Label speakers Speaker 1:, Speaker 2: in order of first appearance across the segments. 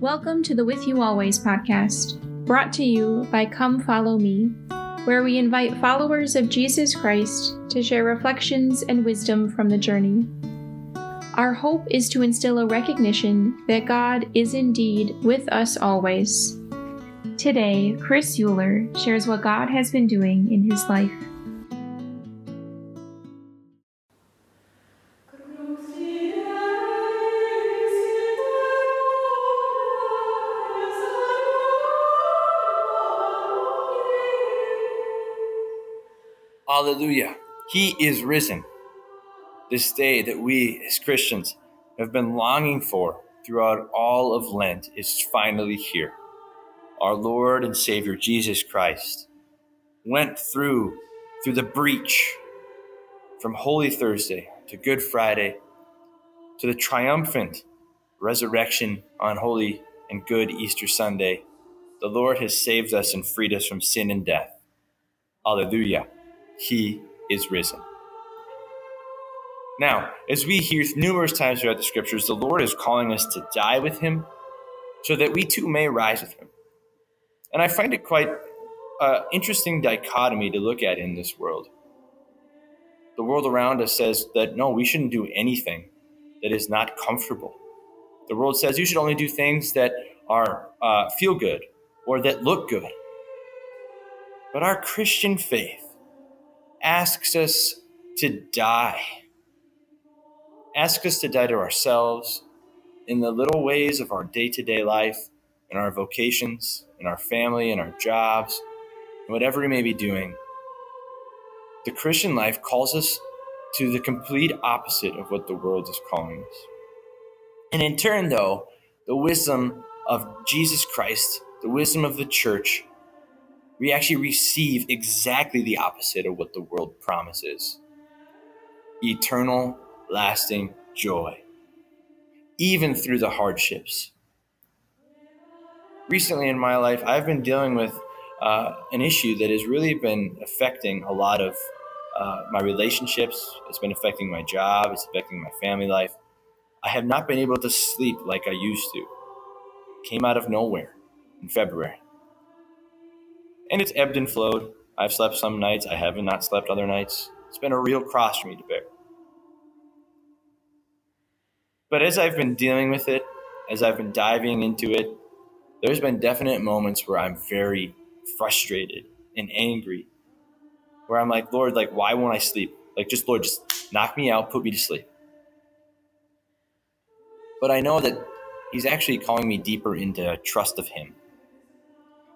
Speaker 1: Welcome to the With You Always podcast, brought to you by Come Follow Me, where we invite followers of Jesus Christ to share reflections and wisdom from the journey. Our hope is to instill a recognition that God is indeed with us always. Today, Chris Euler shares what God has been doing in his life.
Speaker 2: Hallelujah. He is risen. This day that we as Christians have been longing for throughout all of Lent is finally here. Our Lord and Savior Jesus Christ went through through the breach from Holy Thursday to Good Friday to the triumphant resurrection on Holy and Good Easter Sunday. The Lord has saved us and freed us from sin and death. Hallelujah. He is risen. Now, as we hear numerous times throughout the scriptures, the Lord is calling us to die with him so that we too may rise with him. And I find it quite uh, interesting dichotomy to look at in this world. The world around us says that no, we shouldn't do anything that is not comfortable. The world says you should only do things that are uh, feel good or that look good. But our Christian faith asks us to die. Asks us to die to ourselves in the little ways of our day to day life, in our vocations, in our family, in our jobs, in whatever we may be doing. The Christian life calls us to the complete opposite of what the world is calling us. And in turn, though, the wisdom of Jesus Christ, the wisdom of the church, we actually receive exactly the opposite of what the world promises eternal, lasting joy, even through the hardships. Recently in my life, I've been dealing with uh, an issue that has really been affecting a lot of uh, my relationships. It's been affecting my job. It's affecting my family life. I have not been able to sleep like I used to. Came out of nowhere in February and it's ebbed and flowed. I've slept some nights, I haven't not slept other nights. It's been a real cross for me to bear. But as I've been dealing with it, as I've been diving into it, there's been definite moments where I'm very frustrated and angry, where I'm like, Lord, like, why won't I sleep? Like, just, Lord, just knock me out, put me to sleep. But I know that He's actually calling me deeper into trust of Him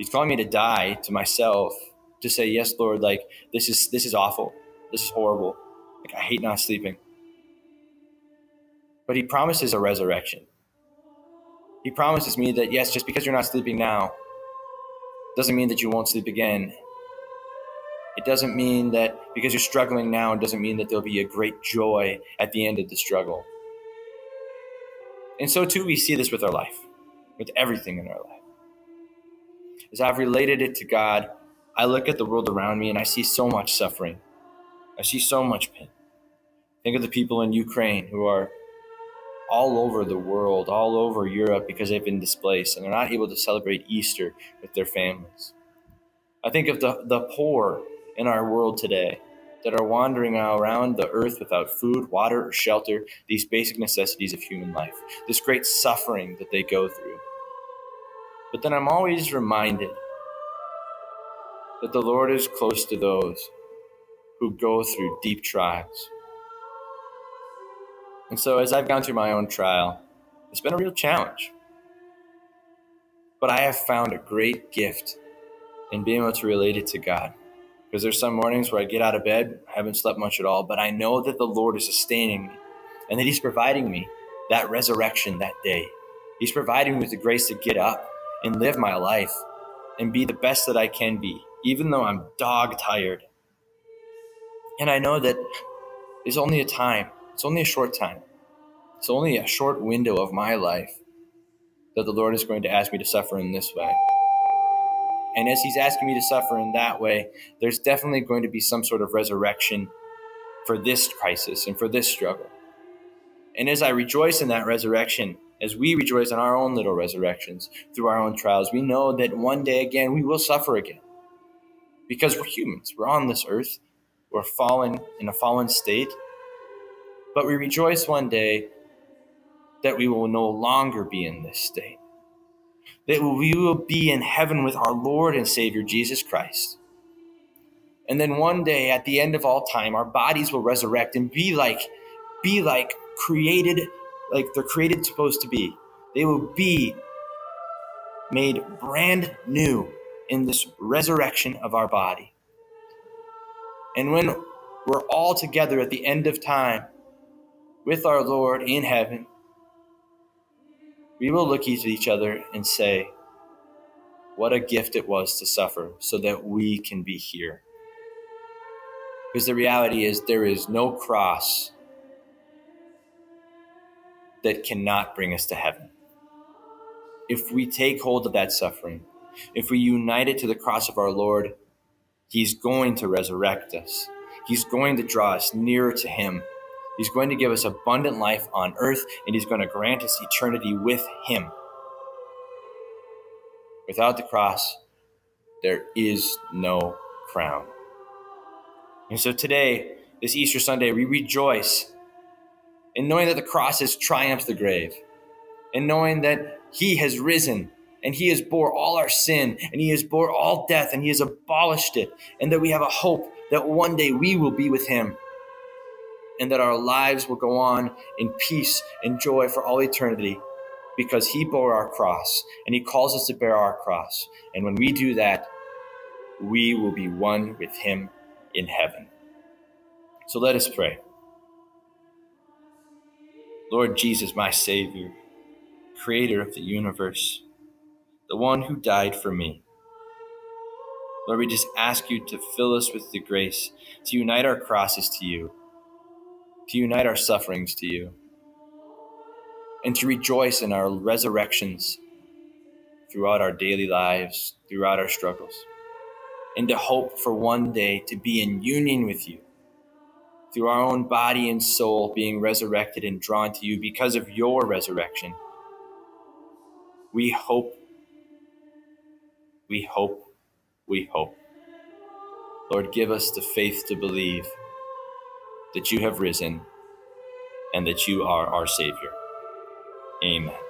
Speaker 2: He's calling me to die to myself, to say, yes, Lord, like this is this is awful. This is horrible. Like I hate not sleeping. But he promises a resurrection. He promises me that yes, just because you're not sleeping now doesn't mean that you won't sleep again. It doesn't mean that because you're struggling now, it doesn't mean that there'll be a great joy at the end of the struggle. And so, too, we see this with our life, with everything in our life as I've related it to God, I look at the world around me and I see so much suffering. I see so much pain. Think of the people in Ukraine who are all over the world, all over Europe because they've been displaced and they're not able to celebrate Easter with their families. I think of the, the poor in our world today that are wandering around the earth without food, water, or shelter, these basic necessities of human life, this great suffering that they go through. But then I'm always reminded that the Lord is close to those who go through deep trials. And so, as I've gone through my own trial, it's been a real challenge. But I have found a great gift in being able to relate it to God. Because there's some mornings where I get out of bed, I haven't slept much at all, but I know that the Lord is sustaining me and that He's providing me that resurrection that day. He's providing me with the grace to get up and live my life and be the best that I can be, even though I'm dog tired. And I know that it's only a time, it's only a short time, it's only a short window of my life that the Lord is going to ask me to suffer in this way. And as He's asking me to suffer in that way, there's definitely going to be some sort of resurrection for this crisis and for this struggle. And as I rejoice in that resurrection, as we rejoice in our own little resurrections through our own trials, we know that one day again we will suffer again. Because we're humans, we're on this earth, we're fallen in a fallen state. But we rejoice one day that we will no longer be in this state, that we will be in heaven with our Lord and Savior Jesus Christ. And then one day at the end of all time, our bodies will resurrect and be like, be like created, like they're created supposed to be. They will be made brand new in this resurrection of our body. And when we're all together at the end of time with our Lord in heaven, we will look at each other and say, What a gift it was to suffer so that we can be here. Because the reality is, there is no cross that cannot bring us to heaven. If we take hold of that suffering, if we unite it to the cross of our Lord, He's going to resurrect us. He's going to draw us nearer to Him. He's going to give us abundant life on earth, and He's going to grant us eternity with Him. Without the cross, there is no crown. And so today, this Easter Sunday, we rejoice in knowing that the cross has triumphed the grave, and knowing that He has risen and he has bore all our sin and he has bore all death and he has abolished it and that we have a hope that one day we will be with him and that our lives will go on in peace and joy for all eternity because he bore our cross and he calls us to bear our cross. And when we do that we will be one with him in heaven. So let us pray Lord Jesus, my Savior, Creator of the universe, the one who died for me. Lord, we just ask you to fill us with the grace to unite our crosses to you, to unite our sufferings to you, and to rejoice in our resurrections throughout our daily lives, throughout our struggles, and to hope for one day to be in union with you through our own body and soul being resurrected and drawn to you because of your resurrection. We hope, we hope, we hope. Lord, give us the faith to believe that you have risen and that you are our Savior. Amen.